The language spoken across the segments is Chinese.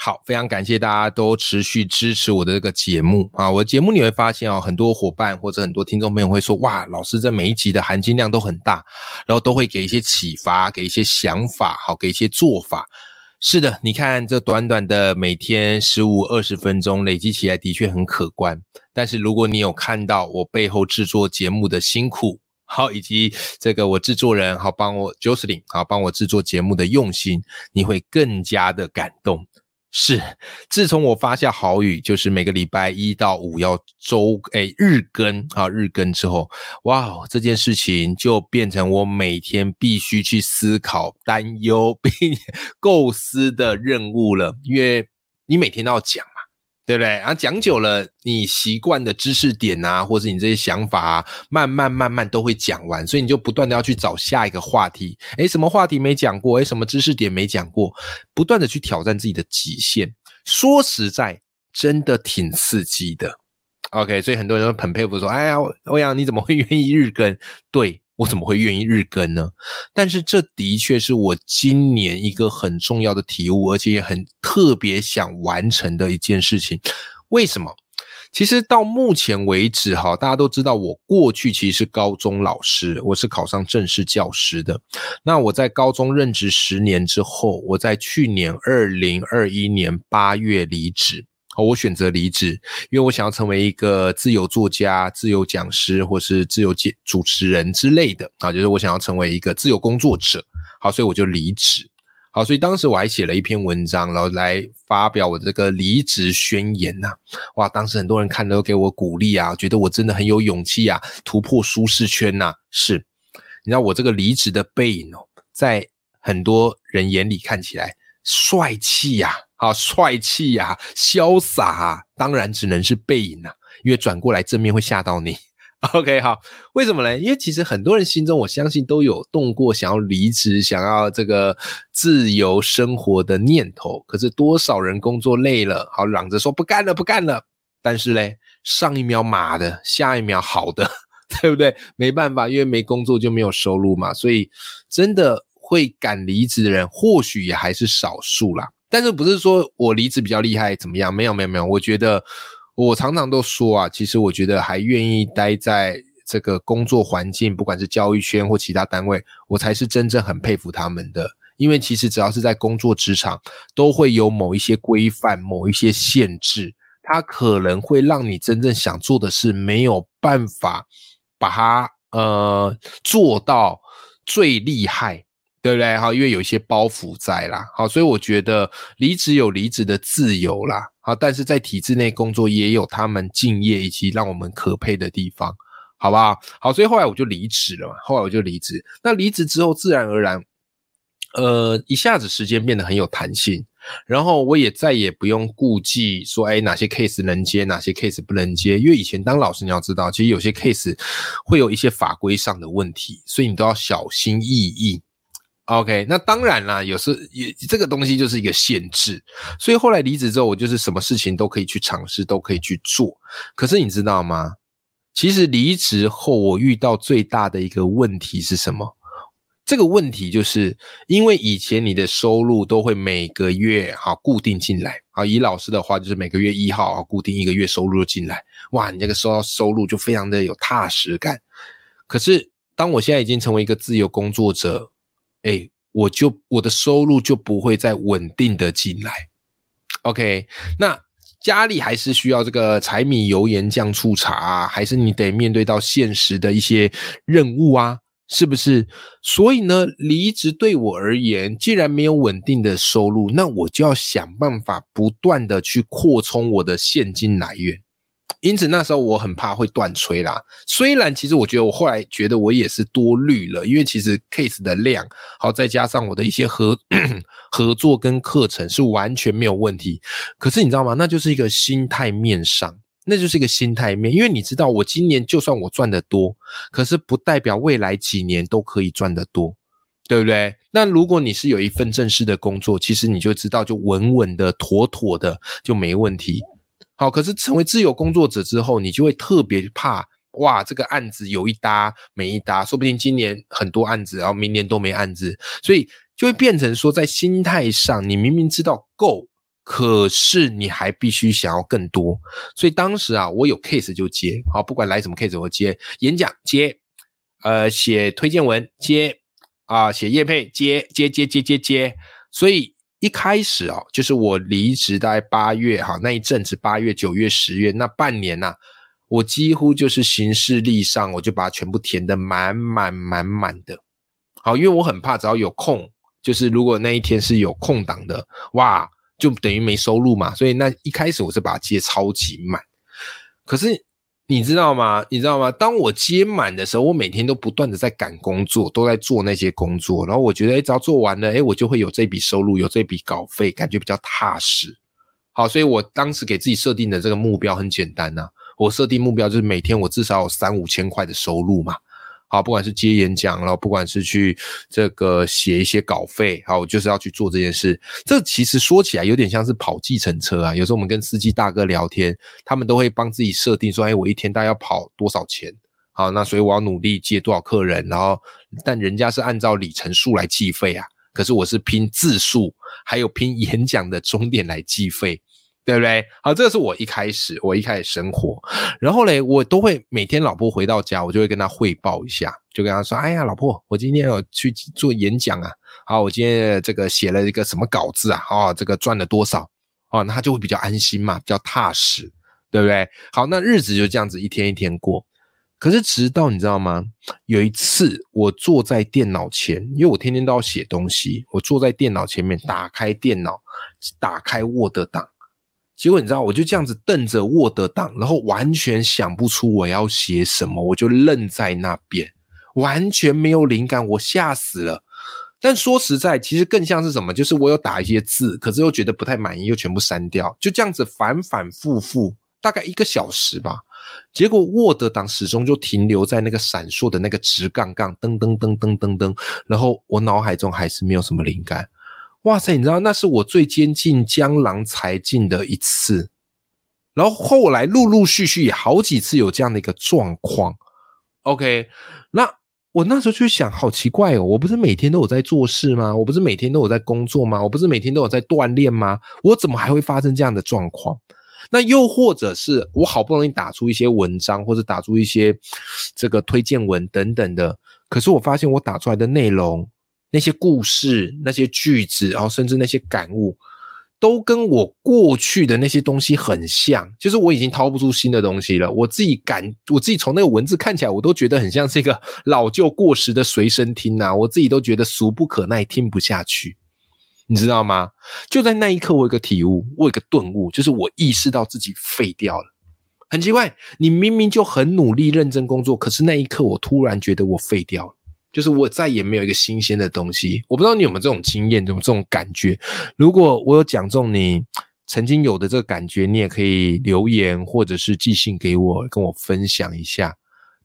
好，非常感谢大家都持续支持我的这个节目啊！我的节目你会发现哦，很多伙伴或者很多听众朋友会说，哇，老师这每一集的含金量都很大，然后都会给一些启发，给一些想法，好，给一些做法。是的，你看这短短的每天十五二十分钟，累积起来的确很可观。但是如果你有看到我背后制作节目的辛苦，好，以及这个我制作人好帮我 Jocelyn 好帮我制作节目的用心，你会更加的感动。是，自从我发下好语，就是每个礼拜一到五要周诶日更啊日更之后，哇哦，这件事情就变成我每天必须去思考、担忧并 构思的任务了，因为你每天都要讲。对不对？然后讲久了，你习惯的知识点啊，或者你这些想法啊，慢慢慢慢都会讲完，所以你就不断的要去找下一个话题。诶什么话题没讲过？诶什么知识点没讲过？不断的去挑战自己的极限。说实在，真的挺刺激的。OK，所以很多人都很佩服说：“哎呀，欧阳你怎么会愿意日更？”对。我怎么会愿意日更呢？但是这的确是我今年一个很重要的体悟，而且也很特别想完成的一件事情。为什么？其实到目前为止，哈，大家都知道我过去其实是高中老师，我是考上正式教师的。那我在高中任职十年之后，我在去年二零二一年八月离职。我选择离职，因为我想要成为一个自由作家、自由讲师，或是自由节主持人之类的啊，就是我想要成为一个自由工作者。好，所以我就离职。好，所以当时我还写了一篇文章，然后来发表我这个离职宣言呐。哇，当时很多人看了都给我鼓励啊，觉得我真的很有勇气啊，突破舒适圈呐。是，你知道我这个离职的背影哦，在很多人眼里看起来帅气呀。好帅气呀，潇洒啊，当然只能是背影啊，因为转过来正面会吓到你。OK，好，为什么呢？因为其实很多人心中，我相信都有动过想要离职、想要这个自由生活的念头。可是多少人工作累了，好嚷着说不干了、不干了。但是嘞，上一秒马的，下一秒好的，对不对？没办法，因为没工作就没有收入嘛。所以真的会敢离职的人，或许也还是少数啦。但是不是说我离职比较厉害怎么样？没有没有没有，我觉得我常常都说啊，其实我觉得还愿意待在这个工作环境，不管是教育圈或其他单位，我才是真正很佩服他们的。因为其实只要是在工作职场，都会有某一些规范、某一些限制，它可能会让你真正想做的事没有办法把它呃做到最厉害。对不对？哈，因为有一些包袱在啦，好，所以我觉得离职有离职的自由啦，好，但是在体制内工作也有他们敬业以及让我们可佩的地方，好不好？好，所以后来我就离职了嘛，后来我就离职。那离职之后，自然而然，呃，一下子时间变得很有弹性，然后我也再也不用顾忌说，哎，哪些 case 能接，哪些 case 不能接，因为以前当老师你要知道，其实有些 case 会有一些法规上的问题，所以你都要小心翼翼。OK，那当然啦，有时也这个东西就是一个限制，所以后来离职之后，我就是什么事情都可以去尝试，都可以去做。可是你知道吗？其实离职后，我遇到最大的一个问题是什么？这个问题就是因为以前你的收入都会每个月哈固定进来啊，以老师的话就是每个月一号啊固定一个月收入进来，哇，你那个收到收入就非常的有踏实感。可是当我现在已经成为一个自由工作者。哎，我就我的收入就不会再稳定的进来，OK？那家里还是需要这个柴米油盐酱醋茶啊，还是你得面对到现实的一些任务啊，是不是？所以呢，离职对我而言，既然没有稳定的收入，那我就要想办法不断的去扩充我的现金来源。因此那时候我很怕会断吹啦。虽然其实我觉得我后来觉得我也是多虑了，因为其实 case 的量，好再加上我的一些合 合作跟课程是完全没有问题。可是你知道吗？那就是一个心态面上，那就是一个心态面。因为你知道，我今年就算我赚得多，可是不代表未来几年都可以赚得多，对不对？那如果你是有一份正式的工作，其实你就知道，就稳稳的、妥妥的就没问题。好，可是成为自由工作者之后，你就会特别怕哇，这个案子有一搭没一搭，说不定今年很多案子，然后明年都没案子，所以就会变成说，在心态上，你明明知道够，可是你还必须想要更多。所以当时啊，我有 case 就接，好，不管来什么 case 我接，演讲接，呃，写推荐文接，啊，写业配接接接接接接，所以。一开始哦，就是我离职大概八月哈那一阵子，八月、九月、十月那半年呐，我几乎就是行事历上，我就把它全部填的满满满满的。好，因为我很怕只要有空，就是如果那一天是有空档的，哇，就等于没收入嘛。所以那一开始我是把它接超级满，可是。你知道吗？你知道吗？当我接满的时候，我每天都不断的在赶工作，都在做那些工作。然后我觉得，哎，只要做完了，哎，我就会有这笔收入，有这笔稿费，感觉比较踏实。好，所以我当时给自己设定的这个目标很简单呐，我设定目标就是每天我至少有三五千块的收入嘛。好，不管是接演讲，然后不管是去这个写一些稿费，好，我就是要去做这件事。这其实说起来有点像是跑计程车啊。有时候我们跟司机大哥聊天，他们都会帮自己设定说，哎，我一天大概要跑多少钱？好，那所以我要努力接多少客人，然后但人家是按照里程数来计费啊，可是我是拼字数，还有拼演讲的终点来计费。对不对？好，这个是我一开始，我一开始生活，然后嘞，我都会每天老婆回到家，我就会跟她汇报一下，就跟她说：“哎呀，老婆，我今天有去做演讲啊，好，我今天这个写了一个什么稿子啊，哦，这个赚了多少，哦，那她就会比较安心嘛，比较踏实，对不对？好，那日子就这样子一天一天过。可是直到你知道吗？有一次我坐在电脑前，因为我天天都要写东西，我坐在电脑前面，打开电脑，打开 Word 档。结果你知道，我就这样子瞪着 Word 档，然后完全想不出我要写什么，我就愣在那边，完全没有灵感，我吓死了。但说实在，其实更像是什么？就是我有打一些字，可是又觉得不太满意，又全部删掉，就这样子反反复复，大概一个小时吧。结果 Word 档始终就停留在那个闪烁的那个直杠杠，噔噔噔噔噔噔，然后我脑海中还是没有什么灵感。哇塞，你知道那是我最接近江郎才尽的一次，然后后来陆陆续续也好几次有这样的一个状况。OK，那我那时候就想，好奇怪哦，我不是每天都有在做事吗？我不是每天都有在工作吗？我不是每天都有在锻炼吗？我怎么还会发生这样的状况？那又或者是我好不容易打出一些文章，或者打出一些这个推荐文等等的，可是我发现我打出来的内容。那些故事、那些句子，然后甚至那些感悟，都跟我过去的那些东西很像。就是我已经掏不出新的东西了。我自己感，我自己从那个文字看起来，我都觉得很像是一个 老旧过时的随身听呐。我自己都觉得俗不可耐，听不下去。你知道吗？就在那一刻，我有个体悟，我有个顿悟，就是我意识到自己废掉了。很奇怪，你明明就很努力、认真工作，可是那一刻，我突然觉得我废掉了。就是我再也没有一个新鲜的东西，我不知道你有没有这种经验，这种这种感觉。如果我有讲中你曾经有的这个感觉，你也可以留言或者是寄信给我，跟我分享一下。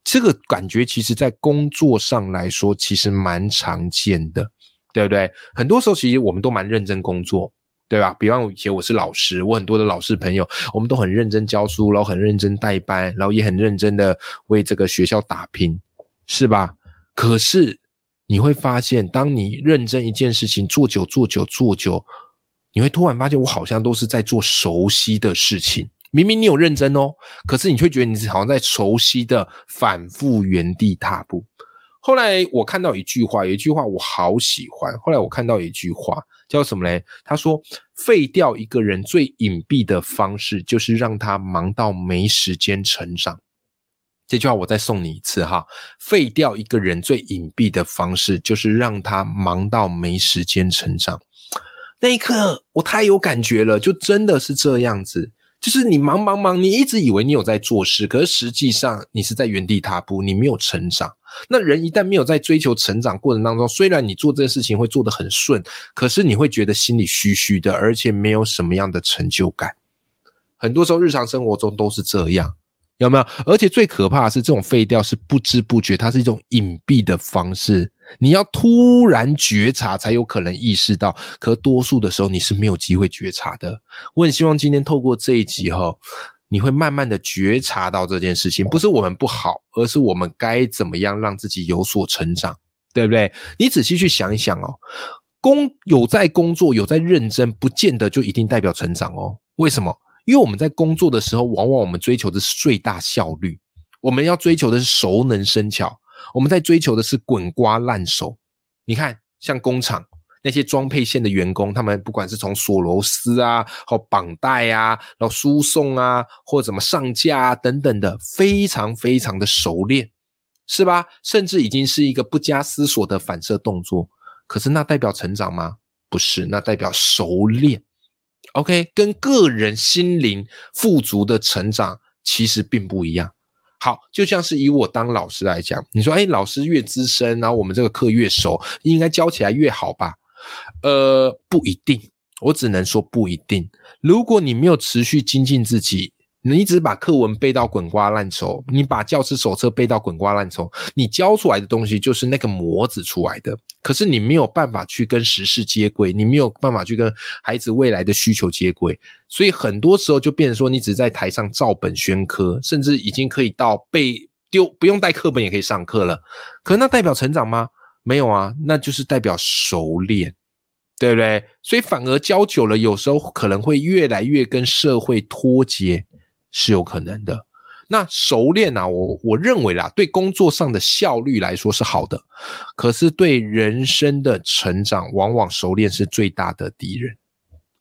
这个感觉其实，在工作上来说，其实蛮常见的，对不对？很多时候，其实我们都蛮认真工作，对吧？比方以前我是老师，我很多的老师朋友，我们都很认真教书，然后很认真带班，然后也很认真的为这个学校打拼，是吧？可是你会发现，当你认真一件事情做久、做久、做久，你会突然发现，我好像都是在做熟悉的事情。明明你有认真哦，可是你却觉得你好像在熟悉的反复原地踏步。后来我看到一句话，有一句话我好喜欢。后来我看到一句话叫什么嘞？他说：“废掉一个人最隐蔽的方式，就是让他忙到没时间成长。”这句话我再送你一次哈，废掉一个人最隐蔽的方式，就是让他忙到没时间成长。那一刻我太有感觉了，就真的是这样子。就是你忙忙忙，你一直以为你有在做事，可是实际上你是在原地踏步，你没有成长。那人一旦没有在追求成长过程当中，虽然你做这件事情会做得很顺，可是你会觉得心里虚虚的，而且没有什么样的成就感。很多时候日常生活中都是这样，有没有？而且最可怕的是，这种废掉是不知不觉，它是一种隐蔽的方式。你要突然觉察，才有可能意识到。可多数的时候，你是没有机会觉察的。我很希望今天透过这一集哈。你会慢慢的觉察到这件事情，不是我们不好，而是我们该怎么样让自己有所成长，对不对？你仔细去想一想哦，工有在工作，有在认真，不见得就一定代表成长哦。为什么？因为我们在工作的时候，往往我们追求的是最大效率，我们要追求的是熟能生巧，我们在追求的是滚瓜烂熟。你看，像工厂。那些装配线的员工，他们不管是从锁螺丝啊，或绑带啊，然后输送啊，或怎么上架啊等等的，非常非常的熟练，是吧？甚至已经是一个不加思索的反射动作。可是那代表成长吗？不是，那代表熟练。OK，跟个人心灵富足的成长其实并不一样。好，就像是以我当老师来讲，你说，哎，老师越资深，然后我们这个课越熟，应该教起来越好吧？呃，不一定，我只能说不一定。如果你没有持续精进自己，你只把课文背到滚瓜烂熟，你把教师手册背到滚瓜烂熟，你教出来的东西就是那个模子出来的。可是你没有办法去跟时事接轨，你没有办法去跟孩子未来的需求接轨，所以很多时候就变成说，你只在台上照本宣科，甚至已经可以到被丢不用带课本也可以上课了。可那代表成长吗？没有啊，那就是代表熟练，对不对？所以反而教久了，有时候可能会越来越跟社会脱节，是有可能的。那熟练啊，我我认为啦，对工作上的效率来说是好的，可是对人生的成长，往往熟练是最大的敌人。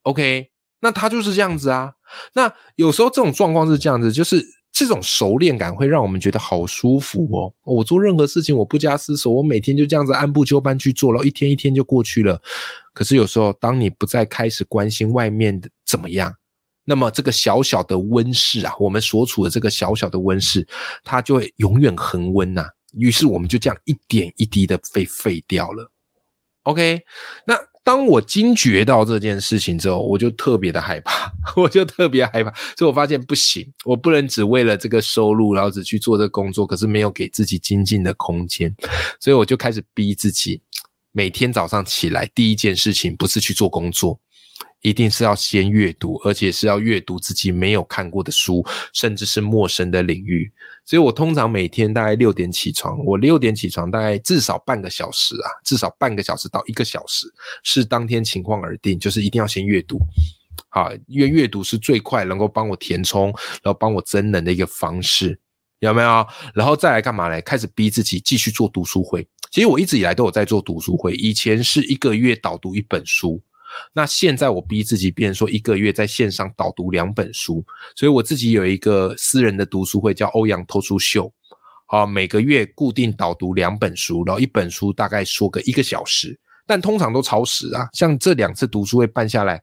OK，那他就是这样子啊。那有时候这种状况是这样子，就是。这种熟练感会让我们觉得好舒服哦！我做任何事情我不加思索，我每天就这样子按部就班去做了，一天一天就过去了。可是有时候，当你不再开始关心外面的怎么样，那么这个小小的温室啊，我们所处的这个小小的温室，它就会永远恒温呐。于是我们就这样一点一滴的被废掉了。OK，那。当我惊觉到这件事情之后，我就特别的害怕，我就特别害怕，所以我发现不行，我不能只为了这个收入，然后只去做这个工作，可是没有给自己精进的空间，所以我就开始逼自己，每天早上起来第一件事情不是去做工作。一定是要先阅读，而且是要阅读自己没有看过的书，甚至是陌生的领域。所以我通常每天大概六点起床，我六点起床，大概至少半个小时啊，至少半个小时到一个小时，是当天情况而定，就是一定要先阅读。好，因为阅读是最快能够帮我填充，然后帮我增能的一个方式，有没有？然后再来干嘛嘞？开始逼自己继续做读书会。其实我一直以来都有在做读书会，以前是一个月导读一本书。那现在我逼自己变说一个月在线上导读两本书，所以我自己有一个私人的读书会叫欧阳偷书秀，啊，每个月固定导读两本书，然后一本书大概说个一个小时，但通常都超时啊，像这两次读书会办下来，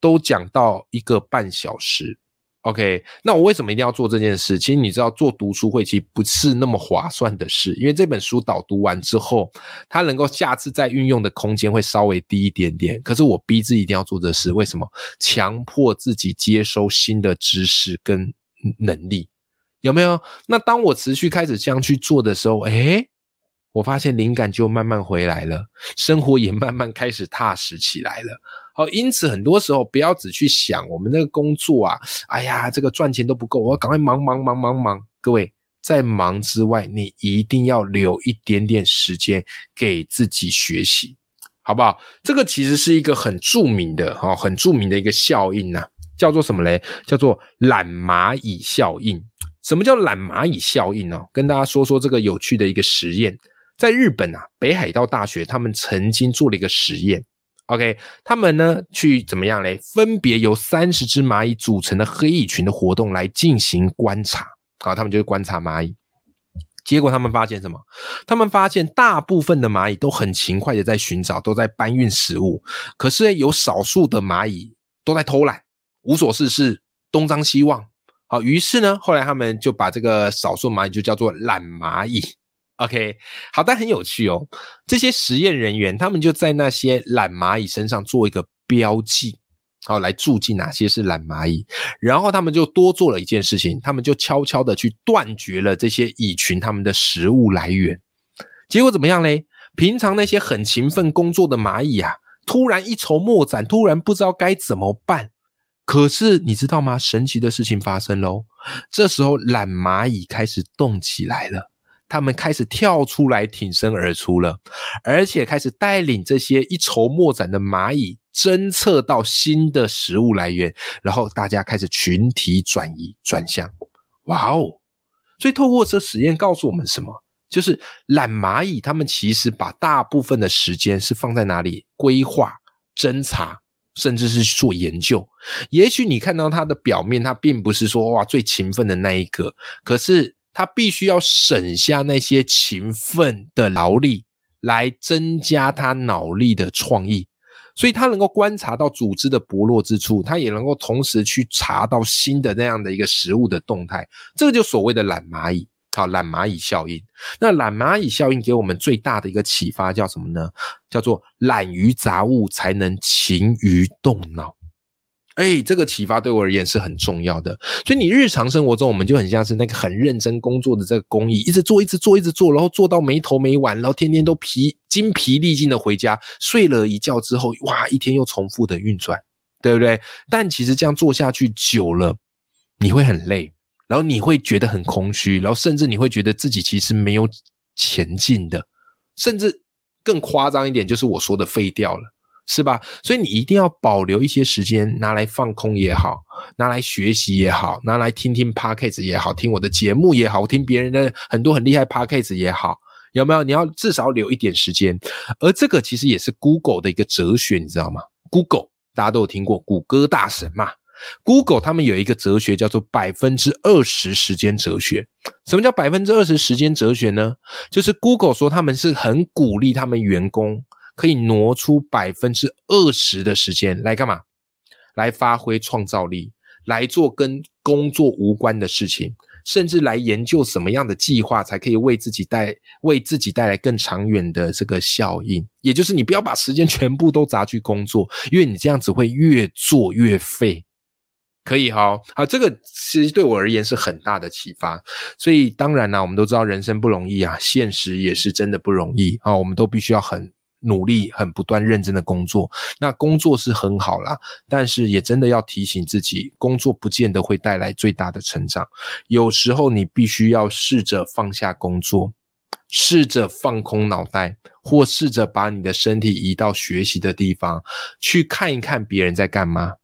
都讲到一个半小时。OK，那我为什么一定要做这件事？其实你知道，做读书会其实不是那么划算的事，因为这本书导读完之后，它能够下次再运用的空间会稍微低一点点。可是我逼自己一定要做这事，为什么？强迫自己接收新的知识跟能力，有没有？那当我持续开始这样去做的时候，诶，我发现灵感就慢慢回来了，生活也慢慢开始踏实起来了。哦，因此很多时候不要只去想我们那个工作啊，哎呀，这个赚钱都不够，我要赶快忙忙忙忙忙。各位在忙之外，你一定要留一点点时间给自己学习，好不好？这个其实是一个很著名的哈，很著名的一个效应呐，叫做什么嘞？叫做懒蚂蚁效应。什么叫懒蚂蚁效应呢？跟大家说说这个有趣的一个实验。在日本啊，北海道大学他们曾经做了一个实验。OK，他们呢去怎么样嘞？分别由三十只蚂蚁组成的黑蚁群的活动来进行观察。好，他们就是观察蚂蚁。结果他们发现什么？他们发现大部分的蚂蚁都很勤快的在寻找，都在搬运食物。可是有少数的蚂蚁都在偷懒，无所事事，东张西望。好，于是呢，后来他们就把这个少数蚂蚁就叫做懒蚂蚁。OK，好，但很有趣哦。这些实验人员他们就在那些懒蚂蚁身上做一个标记，好，来注记哪些是懒蚂蚁。然后他们就多做了一件事情，他们就悄悄的去断绝了这些蚁群他们的食物来源。结果怎么样嘞？平常那些很勤奋工作的蚂蚁啊，突然一筹莫展，突然不知道该怎么办。可是你知道吗？神奇的事情发生喽！这时候懒蚂蚁开始动起来了，他们开始跳出来挺身而出了，而且开始带领这些一筹莫展的蚂蚁侦测到新的食物来源，然后大家开始群体转移转向。哇哦！所以透过这实验告诉我们什么？就是懒蚂蚁他们其实把大部分的时间是放在哪里？规划、侦查。甚至是做研究，也许你看到它的表面，它并不是说哇最勤奋的那一个，可是他必须要省下那些勤奋的劳力，来增加他脑力的创意，所以他能够观察到组织的薄弱之处，他也能够同时去查到新的那样的一个食物的动态，这个就所谓的懒蚂蚁。好，懒蚂蚁效应。那懒蚂蚁效应给我们最大的一个启发叫什么呢？叫做懒于杂物，才能勤于动脑。哎，这个启发对我而言是很重要的。所以你日常生活中，我们就很像是那个很认真工作的这个工蚁，一直做，一直做，一直做，然后做到没头没完，然后天天都疲精疲力尽的回家，睡了一觉之后，哇，一天又重复的运转，对不对？但其实这样做下去久了，你会很累。然后你会觉得很空虚，然后甚至你会觉得自己其实没有前进的，甚至更夸张一点，就是我说的废掉了，是吧？所以你一定要保留一些时间，拿来放空也好，拿来学习也好，拿来听听 podcast 也好，听我的节目也好，听别人的很多很厉害 podcast 也好，有没有？你要至少留一点时间。而这个其实也是 Google 的一个哲学，你知道吗？Google 大家都有听过，谷歌大神嘛。Google 他们有一个哲学叫做百分之二十时间哲学。什么叫百分之二十时间哲学呢？就是 Google 说他们是很鼓励他们员工可以挪出百分之二十的时间来干嘛？来发挥创造力，来做跟工作无关的事情，甚至来研究什么样的计划才可以为自己带为自己带来更长远的这个效应。也就是你不要把时间全部都砸去工作，因为你这样子会越做越废。可以哈，啊，这个其实对我而言是很大的启发。所以当然呢，我们都知道人生不容易啊，现实也是真的不容易啊。我们都必须要很努力、很不断认真的工作。那工作是很好啦，但是也真的要提醒自己，工作不见得会带来最大的成长。有时候你必须要试着放下工作，试着放空脑袋，或试着把你的身体移到学习的地方，去看一看别人在干嘛。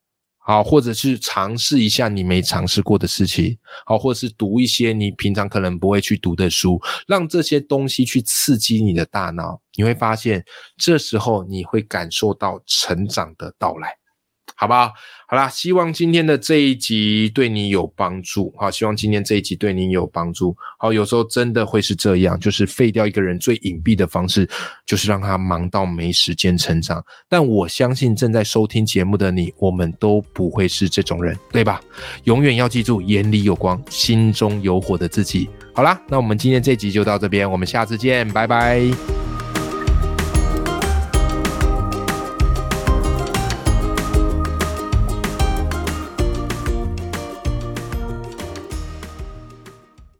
好，或者是尝试一下你没尝试过的事情，好，或者是读一些你平常可能不会去读的书，让这些东西去刺激你的大脑，你会发现，这时候你会感受到成长的到来。好不好？好啦，希望今天的这一集对你有帮助。好，希望今天这一集对你有帮助。好，有时候真的会是这样，就是废掉一个人最隐蔽的方式，就是让他忙到没时间成长。但我相信正在收听节目的你，我们都不会是这种人，对吧？永远要记住，眼里有光，心中有火的自己。好啦，那我们今天这集就到这边，我们下次见，拜拜。